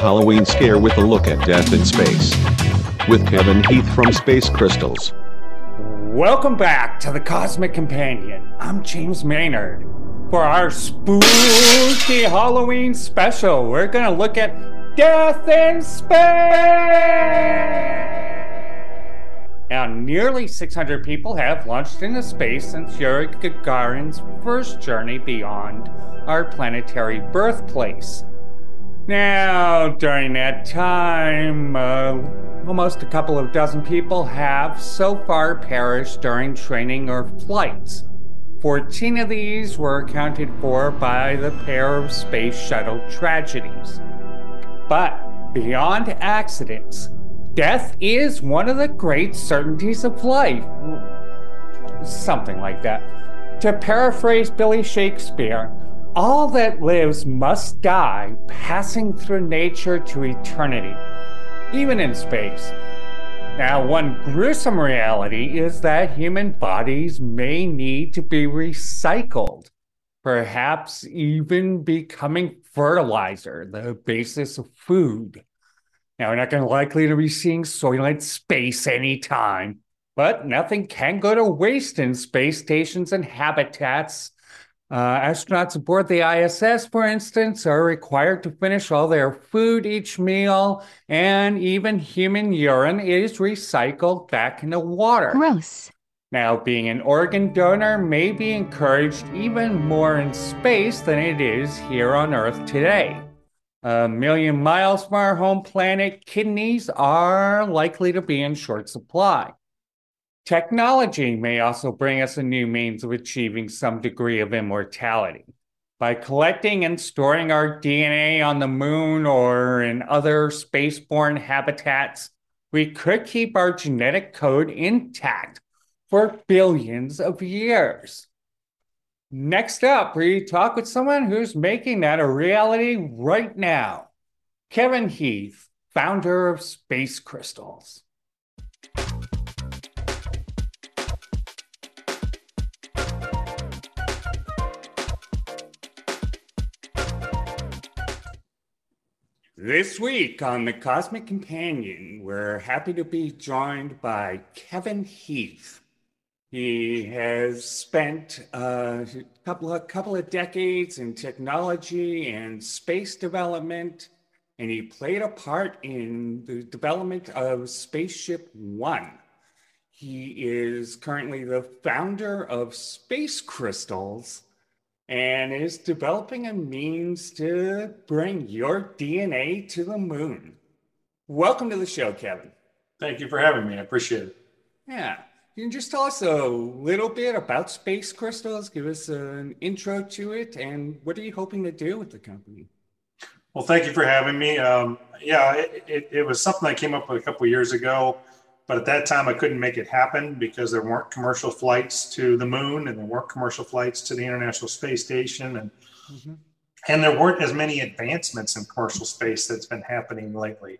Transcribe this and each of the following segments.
Halloween scare with a look at death in space. With Kevin Heath from Space Crystals. Welcome back to the Cosmic Companion. I'm James Maynard. For our spooky Halloween special, we're going to look at death in space. Now, nearly 600 people have launched into space since Yuri Gagarin's first journey beyond our planetary birthplace. Now, during that time, uh, almost a couple of dozen people have so far perished during training or flights. 14 of these were accounted for by the pair of space shuttle tragedies. But beyond accidents, death is one of the great certainties of life. Something like that. To paraphrase Billy Shakespeare, all that lives must die, passing through nature to eternity, even in space. Now, one gruesome reality is that human bodies may need to be recycled, perhaps even becoming fertilizer, the basis of food. Now, we're not going to likely to be seeing Soylent Space anytime, but nothing can go to waste in space stations and habitats uh, astronauts aboard the ISS, for instance, are required to finish all their food each meal, and even human urine is recycled back into water. Gross. Now, being an organ donor may be encouraged even more in space than it is here on Earth today. A million miles from our home planet, kidneys are likely to be in short supply. Technology may also bring us a new means of achieving some degree of immortality. By collecting and storing our DNA on the moon or in other spaceborne habitats, we could keep our genetic code intact for billions of years. Next up, we talk with someone who's making that a reality right now Kevin Heath, founder of Space Crystals. This week on the Cosmic Companion, we're happy to be joined by Kevin Heath. He has spent a couple of, couple of decades in technology and space development, and he played a part in the development of Spaceship One. He is currently the founder of Space Crystals and is developing a means to bring your DNA to the moon. Welcome to the show, Kevin. Thank you for having me. I appreciate it. Yeah. Can you just tell us a little bit about Space Crystals? Give us an intro to it, and what are you hoping to do with the company? Well, thank you for having me. Um, yeah, it, it, it, was something I came up with a couple years ago. But at that time, I couldn't make it happen because there weren't commercial flights to the moon and there weren't commercial flights to the International Space Station. And, mm-hmm. and there weren't as many advancements in commercial space that's been happening lately.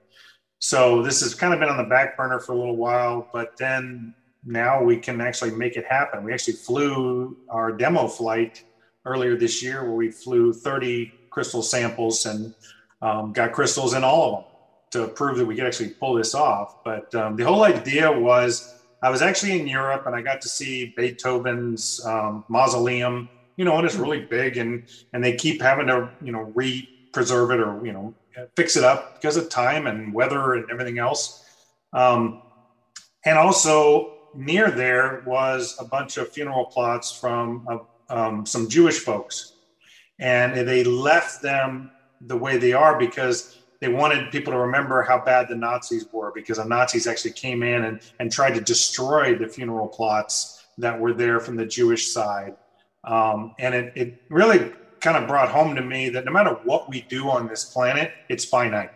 So this has kind of been on the back burner for a little while, but then now we can actually make it happen. We actually flew our demo flight earlier this year where we flew 30 crystal samples and um, got crystals in all of them to prove that we could actually pull this off. But um, the whole idea was I was actually in Europe and I got to see Beethoven's um, mausoleum, you know, and it's really big and and they keep having to, you know, re-preserve it or, you know, fix it up because of time and weather and everything else. Um, and also near there was a bunch of funeral plots from uh, some Jewish folks. And they left them the way they are because they wanted people to remember how bad the Nazis were because the Nazis actually came in and, and tried to destroy the funeral plots that were there from the Jewish side. Um, and it, it really kind of brought home to me that no matter what we do on this planet, it's finite.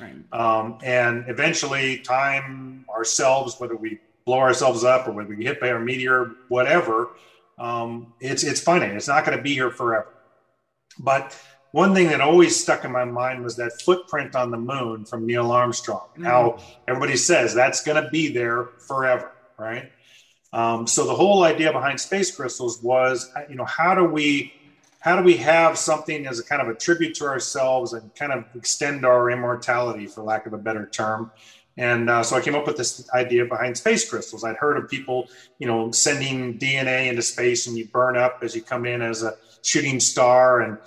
Right. Um, and eventually, time ourselves, whether we blow ourselves up or whether we get hit by a meteor, whatever, um, it's it's finite. It's not going to be here forever. But one thing that always stuck in my mind was that footprint on the moon from Neil Armstrong. Mm. How everybody says that's going to be there forever, right? Um, so the whole idea behind space crystals was, you know, how do we how do we have something as a kind of a tribute to ourselves and kind of extend our immortality, for lack of a better term? And uh, so I came up with this idea behind space crystals. I'd heard of people, you know, sending DNA into space and you burn up as you come in as a shooting star, and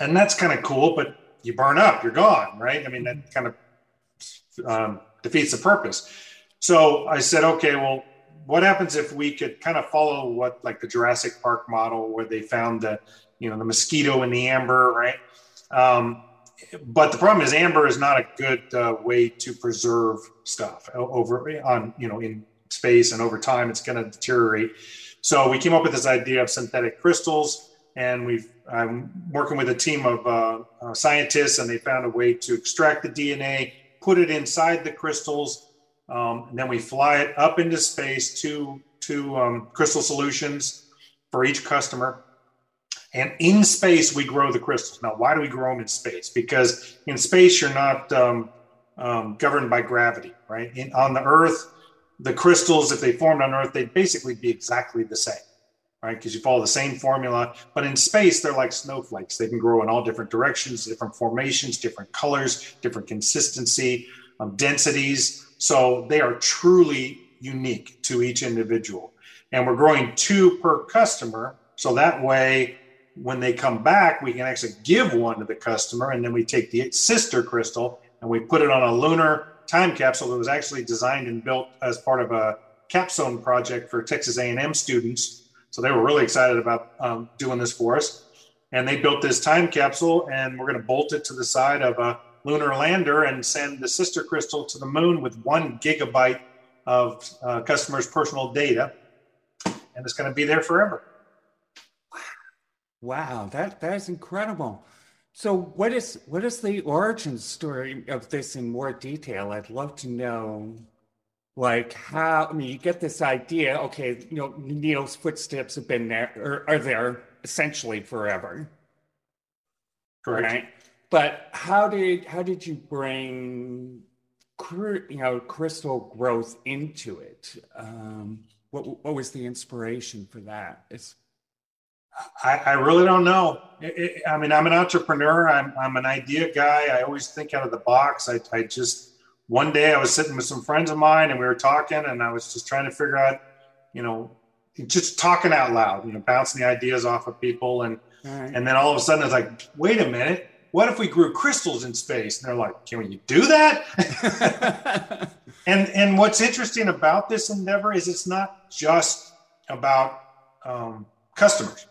and that's kind of cool. But you burn up, you're gone, right? I mean, that kind of um, defeats the purpose. So I said, okay, well, what happens if we could kind of follow what like the Jurassic Park model where they found the you know the mosquito in the amber, right? Um, but the problem is amber is not a good uh, way to preserve stuff over on you know in space and over time it's going to deteriorate. So we came up with this idea of synthetic crystals, and we've I'm working with a team of uh, uh, scientists, and they found a way to extract the DNA, put it inside the crystals, um, and then we fly it up into space to to um, crystal solutions for each customer. And in space, we grow the crystals. Now, why do we grow them in space? Because in space, you're not um, um, governed by gravity, right? In, on the Earth, the crystals, if they formed on Earth, they'd basically be exactly the same, right? Because you follow the same formula. But in space, they're like snowflakes. They can grow in all different directions, different formations, different colors, different consistency, um, densities. So they are truly unique to each individual. And we're growing two per customer. So that way, when they come back, we can actually give one to the customer. And then we take the sister crystal and we put it on a lunar time capsule that was actually designed and built as part of a capstone project for Texas A&M students. So they were really excited about um, doing this for us. And they built this time capsule, and we're going to bolt it to the side of a lunar lander and send the sister crystal to the moon with one gigabyte of uh, customers' personal data, and it's going to be there forever. Wow, that that is incredible. So, what is what is the origin story of this in more detail? I'd love to know, like how. I mean, you get this idea. Okay, you know, Neil's footsteps have been there, or are there essentially forever. Correct. Right? But how did how did you bring you know crystal growth into it? Um, what what was the inspiration for that? It's I, I really don't know. It, it, I mean, I'm an entrepreneur. I'm I'm an idea guy. I always think out of the box. I I just one day I was sitting with some friends of mine and we were talking and I was just trying to figure out, you know, just talking out loud, you know, bouncing the ideas off of people and right. and then all of a sudden it's like, wait a minute, what if we grew crystals in space? And they're like, can we do that? and and what's interesting about this endeavor is it's not just about um, customers.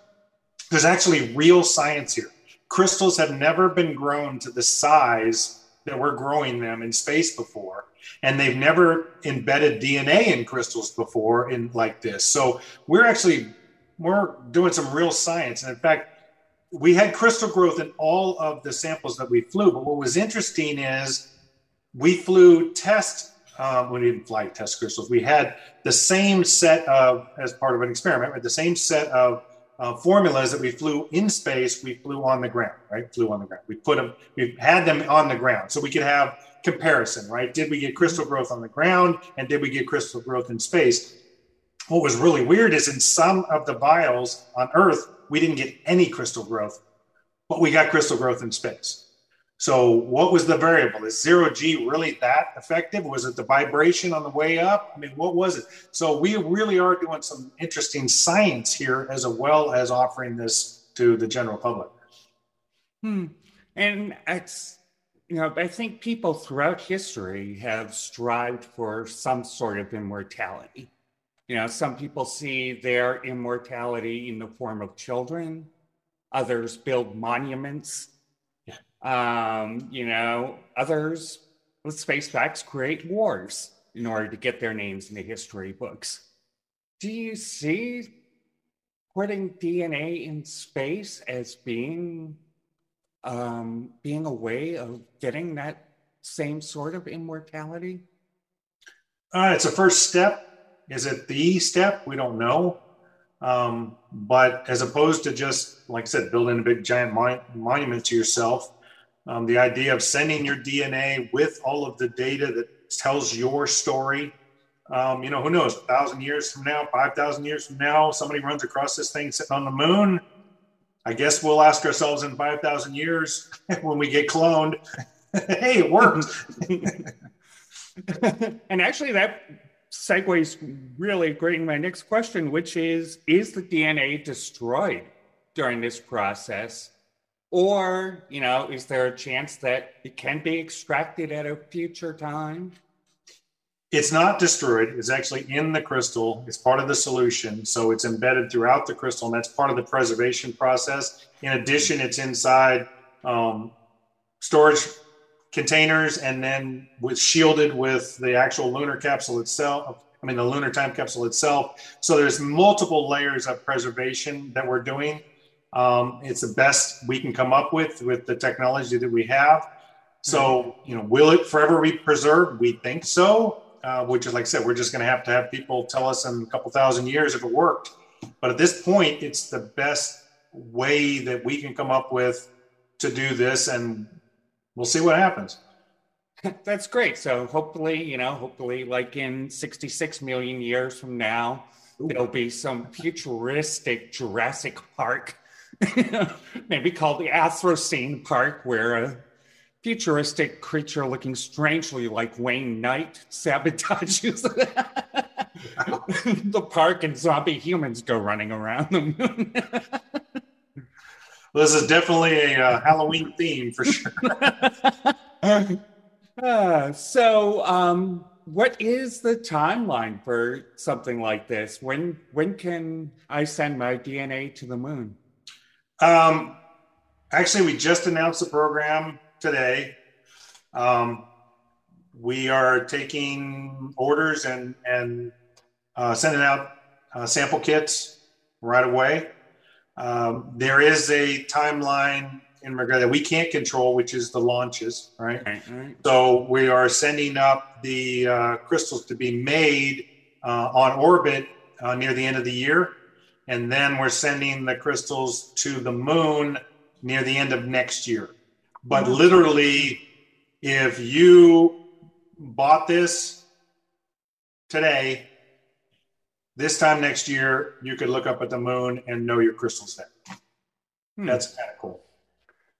There's actually real science here. Crystals have never been grown to the size that we're growing them in space before and they've never embedded dna in crystals before in like this so we're actually we're doing some real science and in fact we had crystal growth in all of the samples that we flew. But what was interesting is we flew test. Um, we didn't fly test crystals. We had the same set of, as part of an experiment, right? The same set of uh, formulas that we flew in space. We flew on the ground, right? Flew on the ground. We put them. We had them on the ground, so we could have comparison, right? Did we get crystal growth on the ground, and did we get crystal growth in space? What was really weird is in some of the vials on Earth, we didn't get any crystal growth, but we got crystal growth in space. So, what was the variable? Is zero G really that effective? Was it the vibration on the way up? I mean, what was it? So, we really are doing some interesting science here as well as offering this to the general public. Hmm. And it's, you know, I think people throughout history have strived for some sort of immortality. You know, some people see their immortality in the form of children, others build monuments. Um, you know, others with space facts create wars in order to get their names in the history books. Do you see putting DNA in space as being um, being a way of getting that same sort of immortality? Uh, it's a first step. Is it the step? We don't know. Um, but as opposed to just, like I said, building a big giant mon- monument to yourself, um, the idea of sending your DNA with all of the data that tells your story. Um, you know, who knows? A thousand years from now, five thousand years from now, somebody runs across this thing sitting on the moon. I guess we'll ask ourselves in 5,000 years when we get cloned, hey, it worked. and actually, that segues really great in my next question, which is Is the DNA destroyed during this process? Or, you know, is there a chance that it can be extracted at a future time? It's not destroyed. It's actually in the crystal. It's part of the solution. So it's embedded throughout the crystal, and that's part of the preservation process. In addition, it's inside um, storage containers and then with shielded with the actual lunar capsule itself. I mean, the lunar time capsule itself. So there's multiple layers of preservation that we're doing. Um, it's the best we can come up with with the technology that we have. So, you know, will it forever be preserved? We think so uh, which is like I said, we're just going to have to have people tell us in a couple thousand years if it worked. But at this point, it's the best way that we can come up with to do this, and we'll see what happens. That's great. So hopefully, you know, hopefully, like in 66 million years from now, Ooh. there'll be some futuristic Jurassic Park, maybe called the Anthropocene Park, where a futuristic creature looking strangely like Wayne Knight sabotages the park and zombie humans go running around the moon. this is definitely a uh, Halloween theme for sure. uh, so, um, what is the timeline for something like this? When when can I send my DNA to the moon? Um, actually, we just announced the program today. Um, we are taking orders and and uh, sending out uh, sample kits right away. Um, there is a timeline in regard that we can't control, which is the launches, right? right, right. So we are sending up the uh, crystals to be made uh, on orbit uh, near the end of the year, and then we're sending the crystals to the moon near the end of next year. But literally, if you bought this today, this time next year, you could look up at the moon and know your crystal's there. Hmm. That's kind of cool.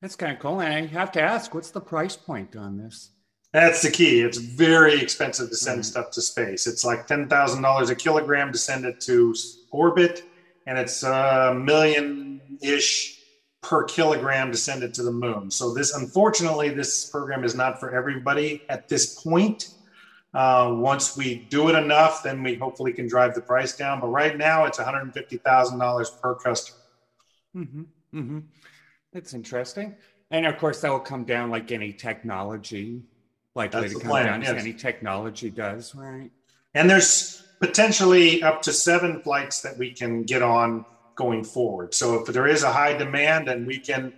That's kind of cool. And I have to ask, what's the price point on this? That's the key. It's very expensive to send mm stuff to space. It's like ten thousand dollars a kilogram to send it to orbit, and it's a million ish per kilogram to send it to the moon. So this, unfortunately, this program is not for everybody at this point. Uh, once we do it enough, then we hopefully can drive the price down. But right now, it's one hundred fifty thousand dollars per customer. Mm-hmm. Mm-hmm. That's interesting. And of course, that will come down like any technology, like That's to come plan, down yes. any technology does, right? And there's potentially up to seven flights that we can get on going forward. So if there is a high demand and we can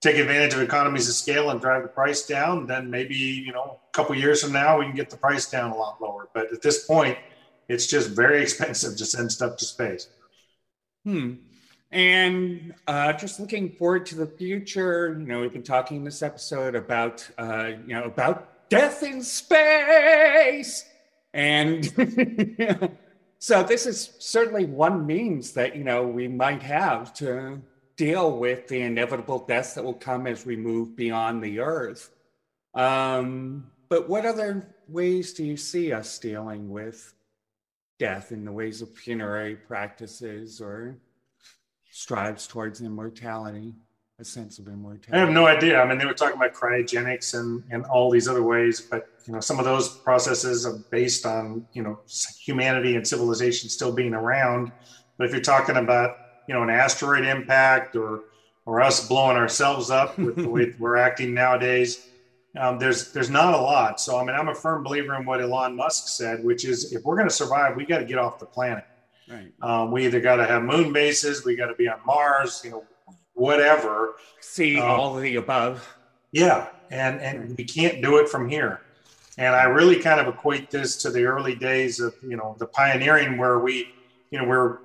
take advantage of economies of scale and drive the price down, then maybe, you know, a couple years from now we can get the price down a lot lower. But at this point, it's just very expensive to send stuff to space. Hmm. And uh, just looking forward to the future, you know, we've been talking in this episode about, uh, you know, about death in space. And So this is certainly one means that you know we might have to deal with the inevitable deaths that will come as we move beyond the earth. Um, but what other ways do you see us dealing with death in the ways of funerary practices or strives towards immortality? A sense of immortality? I have no idea. I mean, they were talking about cryogenics and, and all these other ways, but you know, some of those processes are based on you know humanity and civilization still being around. But if you're talking about you know an asteroid impact or or us blowing ourselves up with the way we're acting nowadays, um, there's there's not a lot. So I mean, I'm a firm believer in what Elon Musk said, which is if we're going to survive, we got to get off the planet. Right. Um, we either got to have moon bases, we got to be on Mars. You know, whatever. See um, all of the above. Yeah, and and we can't do it from here. And I really kind of equate this to the early days of you know the pioneering where we, you know, we're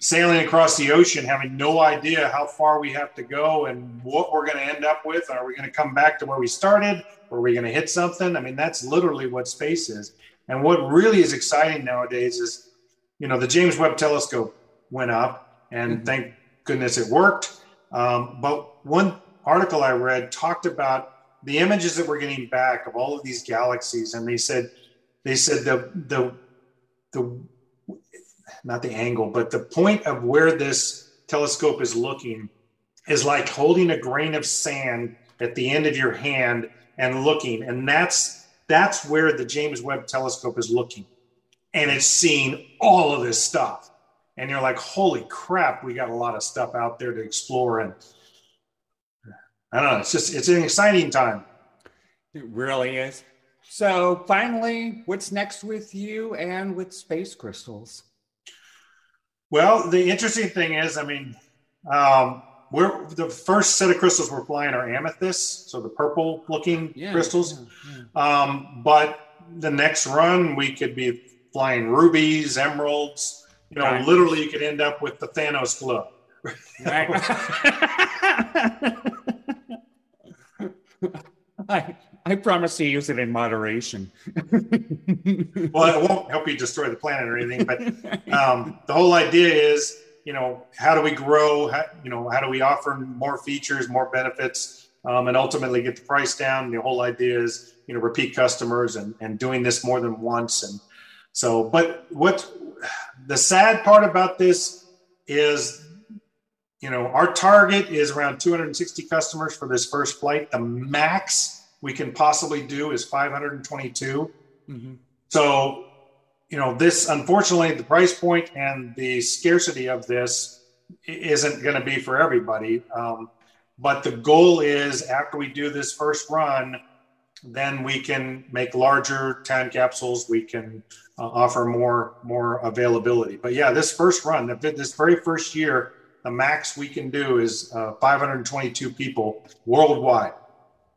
sailing across the ocean, having no idea how far we have to go and what we're going to end up with. Are we going to come back to where we started? Or are we going to hit something? I mean, that's literally what space is. And what really is exciting nowadays is, you know, the James Webb Telescope went up, and mm-hmm. thank goodness it worked. Um, but one article I read talked about the images that we're getting back of all of these galaxies, and they said they said the the the not the angle, but the point of where this telescope is looking is like holding a grain of sand at the end of your hand and looking, and that's that's where the James Webb Telescope is looking, and it's seeing all of this stuff, and you're like, holy crap, we got a lot of stuff out there to explore, and I don't know, it's just it's an exciting time. It really is. So, finally, what's next with you and with Space Crystals? Well, the interesting thing is, I mean, um, we're the first set of crystals we're flying are amethyst, so the purple looking yeah, crystals. Yeah, yeah. Um, but the next run, we could be flying rubies, emeralds. You know, right. literally, you could end up with the Thanos glow. Right. I, I promise to use it in moderation. well, it won't help you destroy the planet or anything, but um, the whole idea is, you know, how do we grow? How, you know, how do we offer more features, more benefits, um, and ultimately get the price down? The whole idea is, you know, repeat customers and, and doing this more than once. And so, but what the sad part about this is you know, our target is around 260 customers for this first flight. The max we can possibly do is 522. Mm-hmm. So, you know, this unfortunately, the price point and the scarcity of this isn't going to be for everybody. Um, but the goal is after we do this first run, then we can make larger time capsules. We can uh, offer more more availability. But yeah, this first run, this very first year, the max we can do is uh, 522 people worldwide.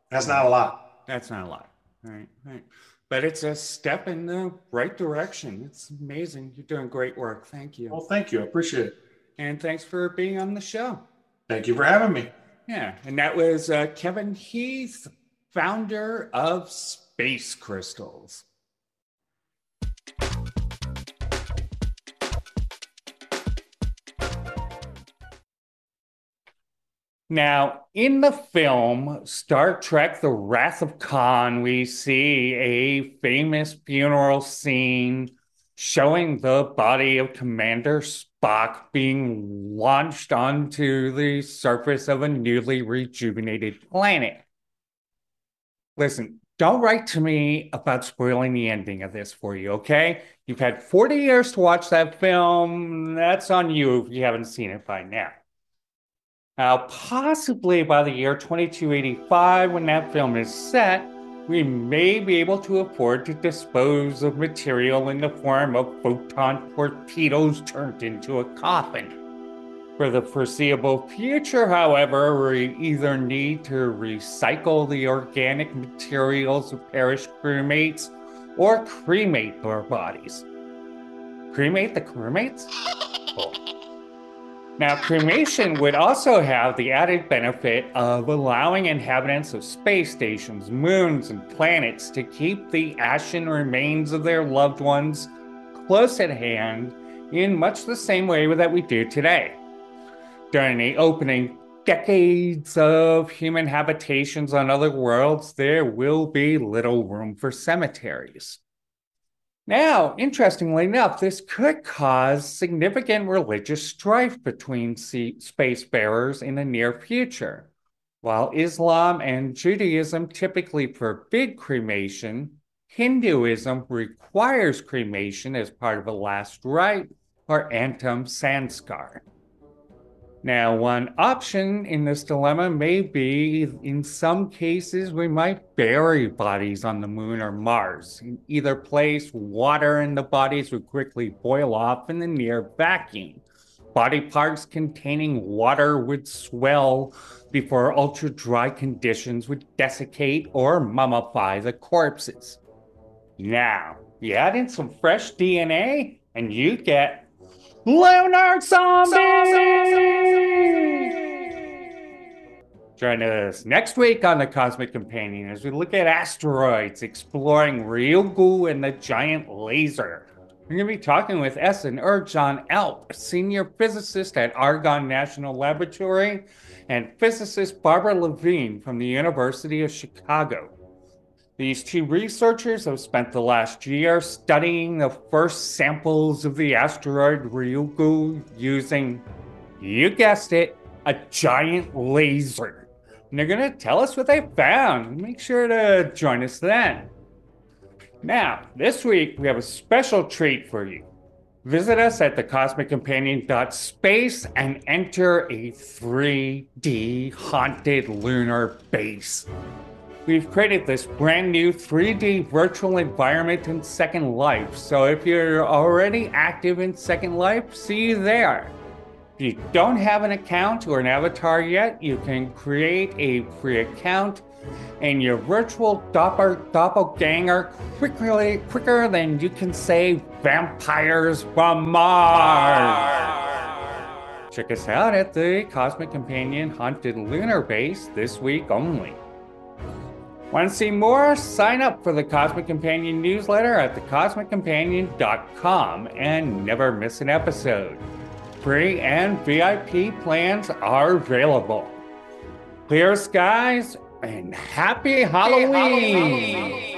That's not a lot. That's not a lot. Right, right. But it's a step in the right direction. It's amazing. You're doing great work. Thank you. Well, thank you. I appreciate it. And thanks for being on the show. Thank you for having me. Yeah. And that was uh, Kevin Heath, founder of Space Crystals. Now, in the film Star Trek The Wrath of Khan, we see a famous funeral scene showing the body of Commander Spock being launched onto the surface of a newly rejuvenated planet. Listen, don't write to me about spoiling the ending of this for you, okay? You've had 40 years to watch that film. That's on you if you haven't seen it by now. Now, possibly by the year 2285, when that film is set, we may be able to afford to dispose of material in the form of photon torpedoes turned into a coffin. For the foreseeable future, however, we either need to recycle the organic materials of perished crewmates or cremate their bodies. Cremate the crewmates? Now, cremation would also have the added benefit of allowing inhabitants of space stations, moons, and planets to keep the ashen remains of their loved ones close at hand in much the same way that we do today. During the opening decades of human habitations on other worlds, there will be little room for cemeteries. Now, interestingly enough, this could cause significant religious strife between spacefarers in the near future. While Islam and Judaism typically forbid cremation, Hinduism requires cremation as part of a last rite or antam sanskar. Now, one option in this dilemma may be in some cases, we might bury bodies on the moon or Mars. In either place, water in the bodies would quickly boil off in the near vacuum. Body parts containing water would swell before ultra dry conditions would desiccate or mummify the corpses. Now, you add in some fresh DNA, and you get Lunar Zombie! Join us next week on the Cosmic Companion as we look at asteroids, exploring Ryugu and the giant laser. We're going to be talking with Esen Ercan Alp, a senior physicist at Argonne National Laboratory, and physicist Barbara Lavina from the University of Chicago. These two researchers have spent the last year studying the first samples of the asteroid Ryugu using, you guessed it, a giant laser. And they're going to tell us what they found. Make sure to join us then. Now, this week we have a special treat for you. Visit us at thecosmiccompanion.space and enter a 3D haunted lunar base. We've created this brand new 3D virtual environment in Second Life, so if you're already active in Second Life, see you there. If you don't have an account or an avatar yet, you can create a free account and your virtual doppel, doppelganger quickly, quicker than you can say vampires from Mars. Check us out at the Cosmic Companion Haunted Lunar Base this week only. Want to see more? Sign up for the Cosmic Companion newsletter at thecosmiccompanion.com and never miss an episode. Free and VIP plans are available. Clear skies and happy Halloween! Happy Halloween.